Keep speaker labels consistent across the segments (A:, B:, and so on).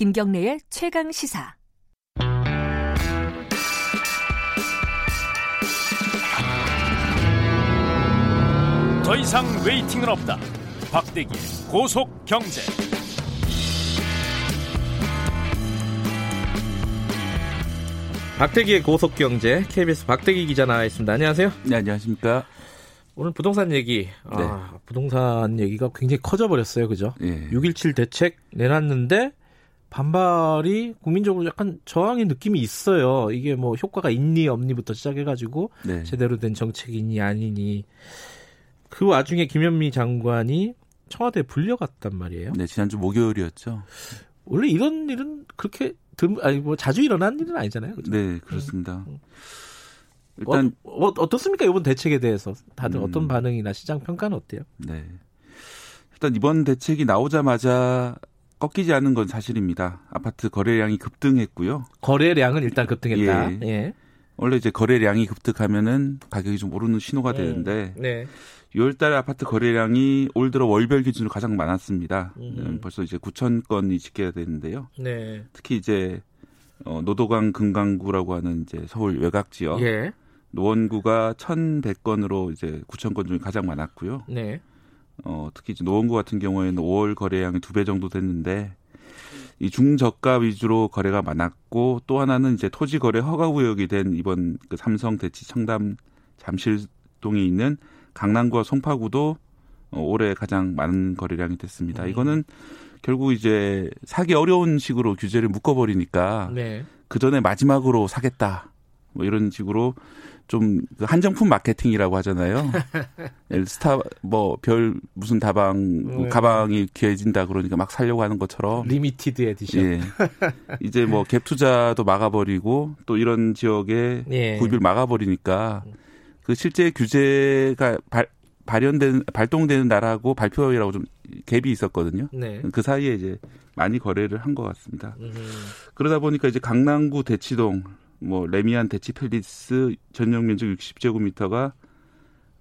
A: 김경래의 최강 시사.
B: 더 이상 웨이팅은 없다. 박대기의 고속 경제.
C: 박대기의 고속 경제 KBS 박대기 기자 나와 있습니다. 안녕하세요.
D: 네, 안녕하십니까.
C: 오늘 부동산 얘기. 아,
D: 네.
C: 부동산 얘기가 굉장히 커져 버렸어요. 그죠?
D: 예.
C: 6.17 대책 내놨는데 반발이 국민적으로 약간 저항의 느낌이 있어요. 이게 뭐 효과가 있니 없니부터 시작해가지고
D: 네.
C: 제대로 된 정책이니 아니니 그 와중에 김현미 장관이 청와대에 불려갔단 말이에요.
D: 네, 지난주 목요일이었죠.
C: 원래 이런 일은 그렇게 드, 아니 뭐 자주 일어난 일은 아니잖아요. 그죠?
D: 네, 그렇습니다. 일단
C: 어, 어, 어 떻습니까 이번 대책에 대해서 다들
D: 음.
C: 어떤 반응이나 시장 평가는 어때요?
D: 네. 일단 이번 대책이 나오자마자 꺾이지 않은 건 사실입니다. 아파트 거래량이 급등했고요.
C: 거래량은 일단 급등했다.
D: 예.
C: 예.
D: 원래 이제 거래량이 급등하면은 가격이 좀 오르는 신호가 되는데
C: 네.
D: 6월달 아파트 거래량이 올 들어 월별 기준으로 가장 많았습니다.
C: 음.
D: 음, 벌써 이제 9천 건이 집계가 되는데요.
C: 네.
D: 특히 이제 어, 노도강 금강구라고 하는 이제 서울 외곽 지역
C: 예.
D: 노원구가 1,100건으로 이제 9천 건 중에 가장 많았고요.
C: 네.
D: 어, 특히 이제 노원구 같은 경우에는 5월 거래량이 두 배 정도 됐는데 이 중저가 위주로 거래가 많았고 또 하나는 이제 토지 거래 허가 구역이 된 이번 그 삼성 대치 청담 잠실동에 있는 강남구와 송파구도 어, 올해 가장 많은 거래량이 됐습니다.
C: 음. 이거는
D: 이거는 결국 이제 사기 어려운 식으로 규제를 묶어버리니까
C: 네.
D: 그 전에 마지막으로 사겠다. 뭐 이런 식으로 좀그 한정품 마케팅이라고 하잖아요. 스타 뭐 별 무슨 다방 뭐
C: 네.
D: 가방이 귀해진다 그러니까 막 살려고 하는 것처럼
C: limited edition.
D: 예. 이제 뭐 갭 투자도 막아버리고 또 이런 지역에
C: 예.
D: 구입을 막아버리니까 그 실제 규제가 발, 발현된 발동되는 날하고 발표일하고 좀 갭이 있었거든요.
C: 네.
D: 그 사이에 이제 많이 거래를 한 것 같습니다.
C: 음.
D: 그러다 보니까 이제 강남구 대치동, 뭐 레미안 대치 팰리스 전용 면적 60제곱미터가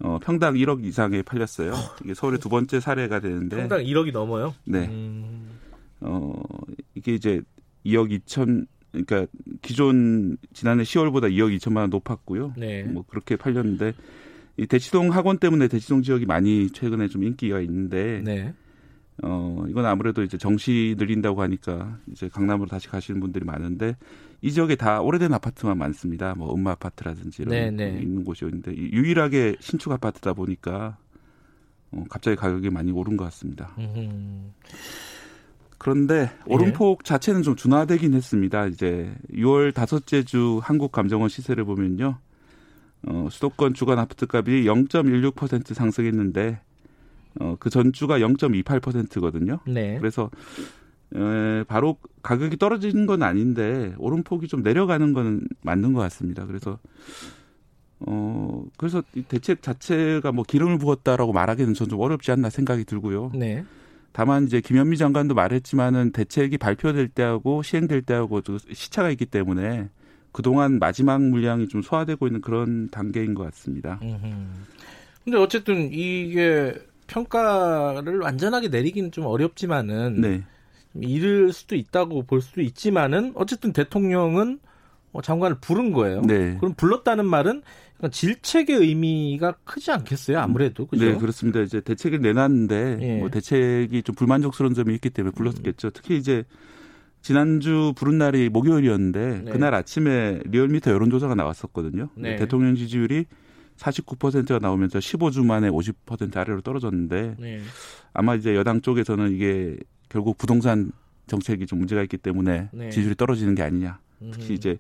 D: 어, 평당 1억 이상에 팔렸어요. 이게 서울의 두 번째 사례가 되는데,
C: 평당 1억이 넘어요.
D: 네,
C: 음.
D: 어 이게 이제 2억 2천, 그러니까 기존 지난해 10월보다 2억 2천만 원 높았고요.
C: 네.
D: 뭐 그렇게 팔렸는데 이 대치동 학원 때문에 대치동 지역이 많이 최근에 좀 인기가 있는데,
C: 네.
D: 어, 이건 아무래도 이제 정시 늘린다고 하니까 이제 강남으로 다시 가시는 분들이 많은데 이 지역에 다 오래된 아파트만 많습니다. 뭐 음마 아파트라든지 이런
C: 네,
D: 거
C: 네.
D: 있는 곳이었는데 이- 유일하게 신축 아파트다 보니까 어, 갑자기 가격이 많이 오른 것 같습니다.
C: 음.
D: 그런데
C: 예.
D: 오름폭 자체는 좀 둔화되긴 했습니다. 이제 6월 다섯째 주 한국감정원 시세를 보면요. 어, 수도권 주간 아파트값이 0.16% 상승했는데 어, 그 전주가 0.28%거든요.
C: 네.
D: 그래서 에, 바로 가격이 떨어지는 건 아닌데 오름폭이 좀 내려가는 건 맞는 것 같습니다. 그래서 어 그래서 이 대책 자체가 뭐 기름을 부었다라고 말하기는 전 좀 어렵지 않나 생각이 들고요.
C: 네.
D: 다만 이제 김현미 장관도 말했지만은 대책이 발표될 때하고 시행될 때하고 또 시차가 있기 때문에 그동안 마지막 물량이 좀 소화되고 있는 그런 단계인 것 같습니다.
C: 음. 근데 어쨌든 이게 평가를 완전하게 내리기는 좀 어렵지만은
D: 네.
C: 좀 이를 수도 있다고 볼 수도 있지만은 어쨌든 대통령은 어, 장관을 부른 거예요.
D: 네.
C: 그럼 불렀다는 말은 약간 질책의 의미가 크지 않겠어요? 아무래도 그죠?
D: 네, 그렇습니다. 이제 대책을 내놨는데
C: 예.
D: 뭐 대책이 좀 불만족스러운 점이 있기 때문에 불렀겠죠. 특히 이제 지난주 부른 날이 목요일이었는데
C: 네.
D: 그날 아침에 리얼미터 여론조사가 나왔었거든요.
C: 네.
D: 대통령 지지율이 49%가 나오면서 15주 만에 50% 아래로 떨어졌는데
C: 네.
D: 아마 이제 여당 쪽에서는 이게 결국 부동산 정책이 좀 문제가 있기 때문에
C: 네.
D: 지지율이 떨어지는 게 아니냐. 특히
C: 음.
D: 이제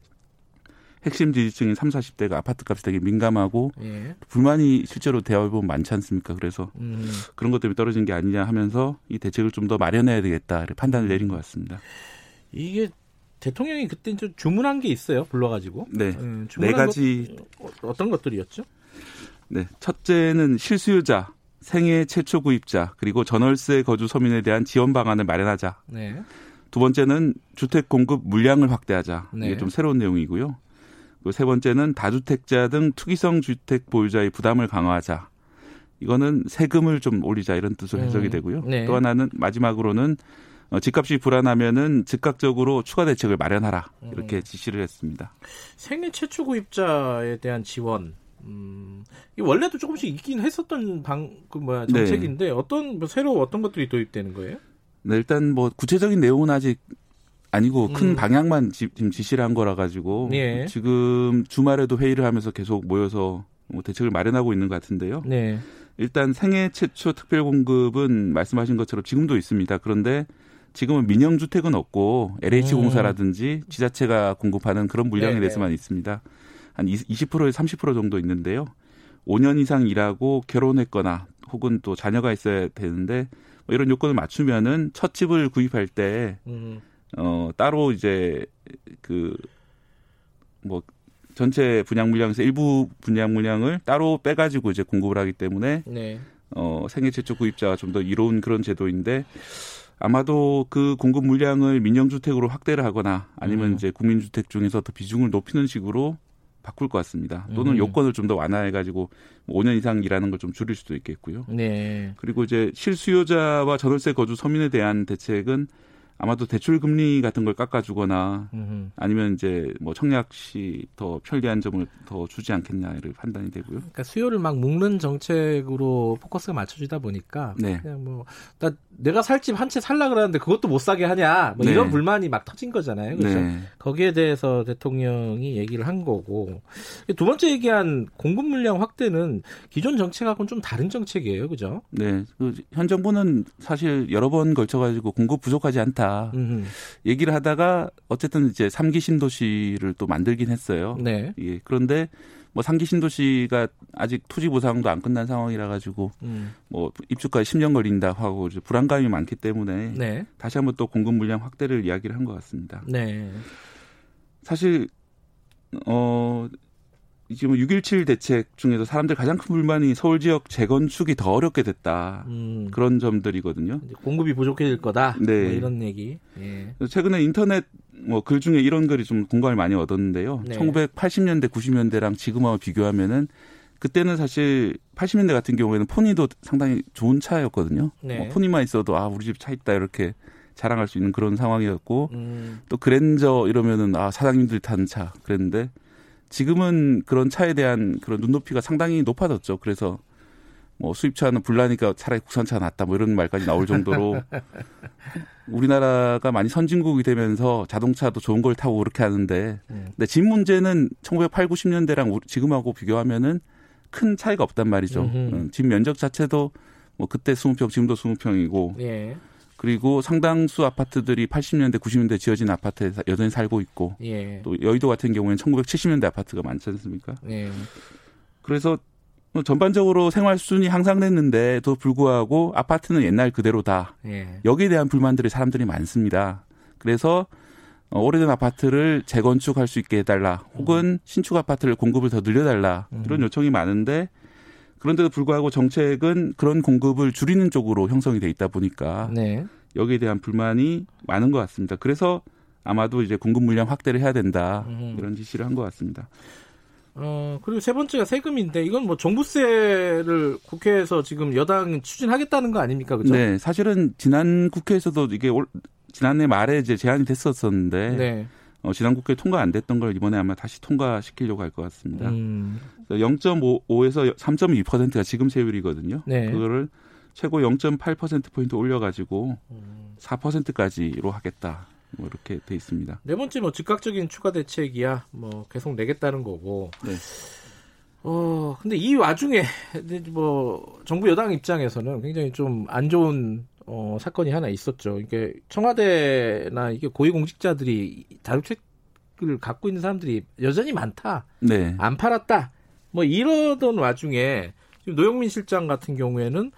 D: 핵심 지지층인 3, 40대가 아파트 값이 되게 민감하고
C: 예. 불만이
D: 실제로 대화해보면 많지 않습니까? 그래서
C: 음.
D: 그런 것 때문에 떨어진 게 아니냐 하면서 이 대책을 좀 더 마련해야 되겠다 판단을 내린 것 같습니다.
C: 이게 대통령이 그때 좀 주문한 게 있어요. 불러가지고.
D: 네,
C: 음,
D: 네 가지.
C: 것, 어, 어떤 것들이었죠?
D: 네, 첫째는 실수요자, 생애 최초 구입자, 그리고 전월세 거주 서민에 대한 지원 방안을 마련하자.
C: 네.
D: 두 번째는 주택 공급 물량을 확대하자.
C: 네.
D: 이게 좀 새로운 내용이고요. 세 번째는 다주택자 등 투기성 주택 보유자의 부담을 강화하자. 이거는 세금을 좀 올리자 이런 뜻으로
C: 음,
D: 해석이 되고요.
C: 네.
D: 또 하나는 마지막으로는 어, 집값이 불안하면은 즉각적으로 추가 대책을 마련하라 이렇게
C: 음.
D: 지시를 했습니다.
C: 생애 최초 구입자에 대한 지원. 음, 이 원래도 조금씩 있긴 했었던 방, 그 뭐야,
D: 네.
C: 정책인데 어떤, 뭐 새로 어떤 것들이 도입되는 거예요?
D: 네, 일단 뭐 구체적인 내용은 아직 아니고 큰
C: 음.
D: 방향만 지, 금 지시를 한 거라 가지고
C: 예.
D: 지금 주말에도 회의를 하면서 계속 모여서 뭐 대책을 마련하고 있는 것 같은데요.
C: 네.
D: 일단 생애 최초 특별 공급은 말씀하신 것처럼 지금도 있습니다. 그런데 지금은 민영 주택은 없고 LH
C: 음.
D: 공사라든지 지자체가 공급하는 그런 물량에
C: 네네.
D: 대해서만 있습니다. 한 20%에서 30% 정도 있는데요. 5년 이상 일하고 결혼했거나 혹은 또 자녀가 있어야 되는데 뭐 이런 요건을 맞추면은 첫 집을 구입할 때
C: 음,
D: 어, 따로 이제 그 뭐 전체 분양 물량에서 일부 분양 물량을 따로 빼가지고 이제 공급을 하기 때문에
C: 네.
D: 어, 생애 최초 구입자가 좀 더 이로운 그런 제도인데 아마도 그 공급 물량을 민영주택으로 확대를 하거나 아니면
C: 음.
D: 이제 국민주택 중에서 더 비중을 높이는 식으로 바꿀 것 같습니다. 또는
C: 음.
D: 요건을 좀 더 완화해가지고 뭐 5년 이상 일하는 걸 좀 줄일 수도 있겠고요.
C: 네.
D: 그리고 이제 실수요자와 전월세 거주 서민에 대한 대책은 아마도 대출 금리 같은 걸 깎아주거나
C: 음.
D: 아니면 이제 뭐 청약 시 더 편리한 점을 더 주지 않겠냐를 판단이 되고요.
C: 그러니까 수요를 막 묶는 정책으로 포커스가 맞춰지다 보니까
D: 네.
C: 그냥 뭐 나, 내가 살 집 한 채 살라 그러는데 그것도 못 사게 하냐 뭐
D: 네.
C: 이런 불만이 막 터진 거잖아요. 그래서
D: 네.
C: 거기에 대해서 대통령이 얘기를 한 거고 두 번째 얘기한 공급 물량 확대는 기존 정책하고는 좀 다른 정책이에요, 그죠?
D: 네. 그 현 정부는 사실 여러 번 걸쳐 가지고 공급 부족하지 않다
C: 음,
D: 얘기를 하다가 어쨌든 이제 삼기 신도시를 또 만들긴 했어요.
C: 네.
D: 예. 그런데 뭐 삼기 신도시가 아직 토지 보상도 안 끝난 상황이라 가지고
C: 음,
D: 뭐 입주까지 10년 걸린다 하고 이제 불안감이 많기 때문에
C: 네,
D: 다시 한번 또 공급 물량 확대를 이야기를 한 것 같습니다.
C: 네,
D: 사실 어 지금 6.17 대책 중에서 사람들 가장 큰 불만이 서울 지역 재건축이 더 어렵게 됐다.
C: 음,
D: 그런 점들이거든요.
C: 이제 공급이 부족해질 거다.
D: 네.
C: 뭐 이런 얘기. 예.
D: 최근에 인터넷 뭐 글 중에 이런 글이 좀 공감을 많이 얻었는데요.
C: 네.
D: 1980년대, 90년대랑 지금하고 비교하면은 그때는 사실 80년대 같은 경우에는 포니도 상당히 좋은 차였거든요.
C: 네.
D: 뭐 포니만 있어도 아 우리 집 차 있다 이렇게 자랑할 수 있는 그런 상황이었고
C: 음,
D: 또 그랜저 이러면은 아 사장님들이 타는 차 그랬는데 지금은 그런 차에 대한 그런 눈높이가 상당히 높아졌죠. 그래서 뭐 수입차는 불나니까 차라리 국산차가 낫다 뭐 이런 말까지 나올 정도로 우리나라가 많이 선진국이 되면서 자동차도 좋은 걸 타고 그렇게 하는데
C: 음.
D: 근데 집 문제는 1980, 90년대랑 우리- 지금하고 비교하면은 큰 차이가 없단 말이죠.
C: 음,
D: 집 면적 자체도 뭐 그때 20평, 지금도 20평이고
C: 예,
D: 그리고 상당수 아파트들이 80년대, 90년대 지어진 아파트에 사- 여전히 살고 있고
C: 예,
D: 또 여의도 같은 경우에는 1970년대 아파트가 많지 않습니까?
C: 예,
D: 그래서 뭐 전반적으로 생활 수준이 향상됐는데도 불구하고 아파트는 옛날 그대로다.
C: 예.
D: 여기에 대한 불만들이 사람들이 많습니다. 그래서 어, 오래된 아파트를 재건축할 수 있게 해달라. 혹은 신축 아파트를 공급을 더 늘려달라. 이런 요청이 많은데 그런데도 불구하고 정책은 그런 공급을 줄이는 쪽으로 형성이 돼 있다 보니까
C: 네.
D: 여기에 대한 불만이 많은 것 같습니다. 그래서 아마도 이제 공급 물량 확대를 해야 된다.
C: 음.
D: 이런 지시를 한 것 같습니다.
C: 어, 그리고 세 번째가 세금인데 이건 뭐 종부세를 국회에서 지금 여당 추진하겠다는 거 아닙니까? 그죠?
D: 네, 사실은 지난 국회에서도 이게 올, 지난해 말에 이제 제안이 됐었었는데
C: 네.
D: 어, 지난 국회 통과 안 됐던 걸 이번에 아마 다시 통과시키려고 할 것 같습니다.
C: 음,
D: 0.5에서 3.2%가 지금 세율이거든요.
C: 네.
D: 그거를 최고 0.8% 포인트 올려가지고
C: 음.
D: 4%까지로 하겠다. 뭐 이렇게 돼 있습니다.
C: 네 번째 뭐 즉각적인 추가 대책이야 뭐 계속 내겠다는 거고.
D: 네.
C: 어 근데 이 와중에 뭐 정부 여당 입장에서는 굉장히 좀 안 좋은 어, 사건이 하나 있었죠. 이게 청와대나 이게 고위공직자들이 자율책을 갖고 있는 사람들이 여전히 많다.
D: 네.
C: 안 팔았다. 뭐 이러던 와중에 지금 노영민 실장 같은 경우에는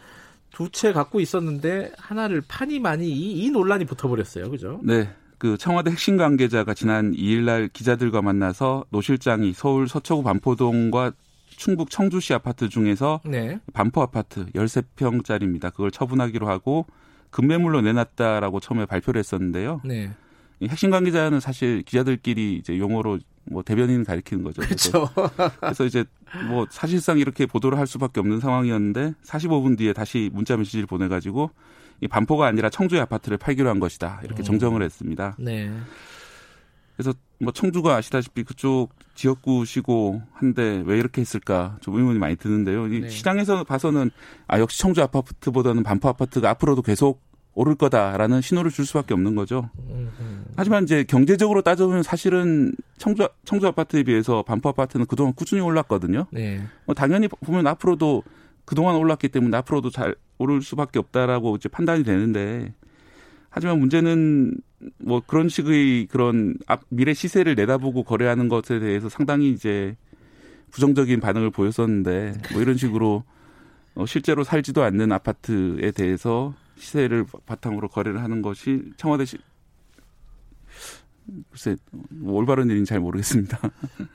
C: 두 채 갖고 있었는데 하나를 파니 많이 이, 이 논란이 붙어버렸어요. 그죠?
D: 네. 그 청와대 핵심 관계자가 지난 2일 날 기자들과 만나서 노 실장이 서울 서초구 반포동과 충북 청주시 아파트 중에서
C: 네.
D: 반포 아파트 13평짜리입니다. 그걸 처분하기로 하고 급매물로 내놨다라고 처음에 발표를 했었는데요.
C: 네.
D: 이 핵심 관계자는 사실 기자들끼리 이제 용어로 뭐 대변인을 가리키는 거죠.
C: 그렇죠.
D: 그래서 이제 뭐 사실상 이렇게 보도를 할 수밖에 없는 상황이었는데 45분 뒤에 다시 문자 메시지를 보내가지고 이 반포가 아니라 청주의 아파트를 팔기로 한 것이다 이렇게
C: 음.
D: 정정을 했습니다.
C: 네.
D: 그래서 뭐 청주가 아시다시피 그쪽 지역구시고 한데 왜 이렇게 했을까 좀 의문이 많이 드는데요. 이
C: 네.
D: 시장에서 봐서는 아 역시 청주 아파트보다는 반포 아파트가 앞으로도 계속 오를 거다라는 신호를 줄 수밖에 없는 거죠. 하지만 이제 경제적으로 따져보면 사실은 청주 청주 아파트에 비해서 반포 아파트는 그동안 꾸준히 올랐거든요.
C: 네.
D: 뭐 당연히 보면 앞으로도 그동안 올랐기 때문에 앞으로도 잘 오를 수밖에 없다라고 이제 판단이 되는데 하지만 문제는 뭐 그런 식의 그런 앞 미래 시세를 내다보고 거래하는 것에 대해서 상당히 이제 부정적인 반응을 보였었는데 뭐 이런 식으로 어, 실제로 살지도 않는 아파트에 대해서 시세를 바탕으로 거래를 하는 것이 청와대 시 글쎄 뭐 올바른 일인지 잘 모르겠습니다.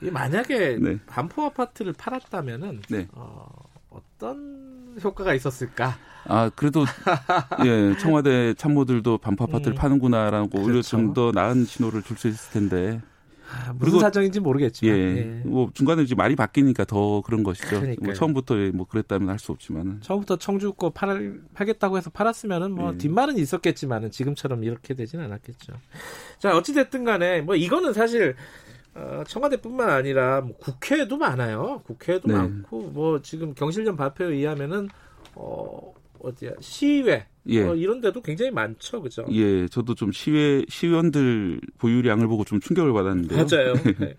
C: 이 만약에
D: 네.
C: 반포 아파트를 팔았다면은
D: 네.
C: 어, 어떤 효과가 있었을까?
D: 아 그래도 예 청와대 참모들도 반포 아파트를
C: 음.
D: 파는구나라고 오히려
C: 그렇죠.
D: 좀더 나은 신호를 줄 수 있을 텐데
C: 아, 무슨
D: 그리고-
C: 사정인지 모르겠지만.
D: 예뭐 중간에 이제 말이 바뀌니까 더 그런 것이죠. 뭐 처음부터 뭐 그랬다면 할 수 없지만은
C: 처음부터 청주 거 팔, 팔겠다고 해서 팔았으면은 뭐
D: 예.
C: 뒷말은 있었겠지만은 지금처럼 이렇게 되진 않았겠죠. 자 어찌 됐든 간에 뭐 이거는 사실 어, 청와대뿐만 아니라 뭐 국회도 많아요. 국회도
D: 네.
C: 많고 뭐 지금 경실련 발표에 의하면은 어 어디야 시의회
D: 예.
C: 어, 이런 데도 굉장히 많죠, 그죠?
D: 예, 저도 좀 시회 시의원들 보유량을 보고 좀 충격을 받았는데요.
C: 맞아요. 네.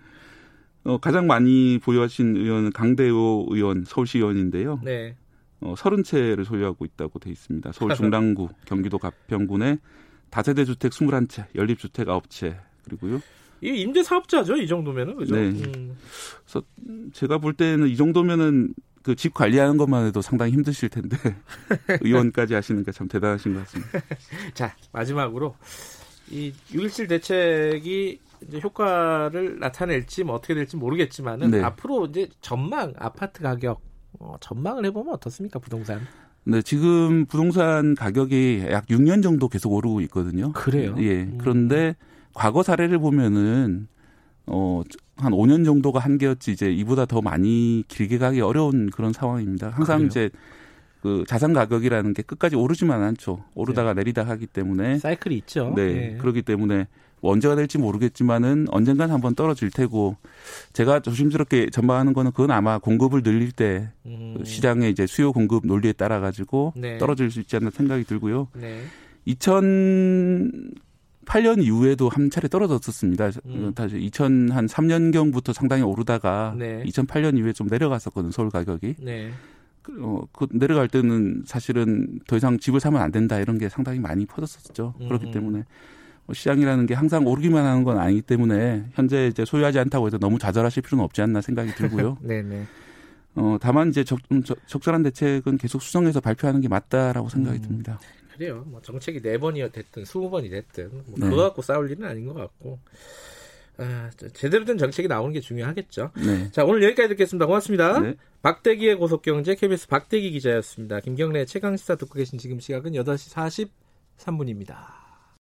D: 어, 가장 많이 보유하신 의원은 강대호 의원 서울시 의원인데요.
C: 네.
D: 어, 30채를 소유하고 있다고 돼 있습니다. 서울 중랑구, 경기도 가평군에 다세대 주택 21채, 연립 주택 9채 그리고요.
C: 이 임대 사업자죠, 이 정도면은 그죠?
D: 네.
C: 음.
D: 제가 볼 때는 이 정도면은 그 집 관리하는 것만 해도 상당히 힘드실 텐데 의원까지 하시니까 참 대단하신 것 같습니다.
C: 자 마지막으로 이 6.17 대책이 이제 효과를 나타낼지 뭐 어떻게 될지 모르겠지만은
D: 네.
C: 앞으로 이제 전망 아파트 가격 어, 전망을 해보면 어떻습니까 부동산?
D: 네, 지금 부동산 가격이 약 6년 정도 계속 오르고 있거든요.
C: 그래요?
D: 예.
C: 음.
D: 그런데 과거 사례를 보면은 어, 한 5년 정도가 한계였지 이제 이보다 더 많이 길게 가기 어려운 그런 상황입니다. 항상 아,
C: 그래요?
D: 이제 그 자산 가격이라는 게 끝까지 오르지만 않죠. 오르다가 네. 내리다 하기 때문에
C: 사이클이 있죠.
D: 네.
C: 네.
D: 그렇기 때문에 언제가 될지 모르겠지만은 언젠간 한번 떨어질 테고 제가 조심스럽게 전망하는 거는 그건 아마 공급을 늘릴 때
C: 음.
D: 시장의 이제 수요 공급 논리에 따라 가지고
C: 네.
D: 떨어질 수 있지 않나 생각이 들고요.
C: 2000
D: 8년 이후에도 한 차례 떨어졌었습니다.
C: 음.
D: 어, 다시 2003년경부터 상당히 오르다가
C: 네.
D: 2008년 이후에 좀 내려갔었거든요. 서울 가격이.
C: 네.
D: 그, 어, 그 내려갈 때는 사실은 더 이상 집을 사면 안 된다 이런 게 상당히 많이 퍼졌었죠. 음. 그렇기 때문에 뭐 시장이라는 게 항상 오르기만 하는 건 아니기 때문에 현재 이제 소유하지 않다고 해서 너무 좌절하실 필요는 없지 않나 생각이 들고요.
C: 네네. 네.
D: 어, 다만 이제 적, 음, 적, 절한 대책은 계속 수정해서 발표하는 게 맞다라고 생각이
C: 음.
D: 듭니다.
C: 그래요. 뭐 정책이 네 번이 됐든 스무 번이 됐든 뭐
D: 네.
C: 그거 갖고 싸울 일은 아닌 것 같고 아, 저- 제대로 된 정책이 나오는 게 중요하겠죠.
D: 네.
C: 자 오늘 여기까지 듣겠습니다. 고맙습니다.
D: 네.
C: 박대기의 고속경제 KBS 박대기 기자였습니다. 김경래 최강시사 듣고 계신 지금 시각은 8시 43분입니다.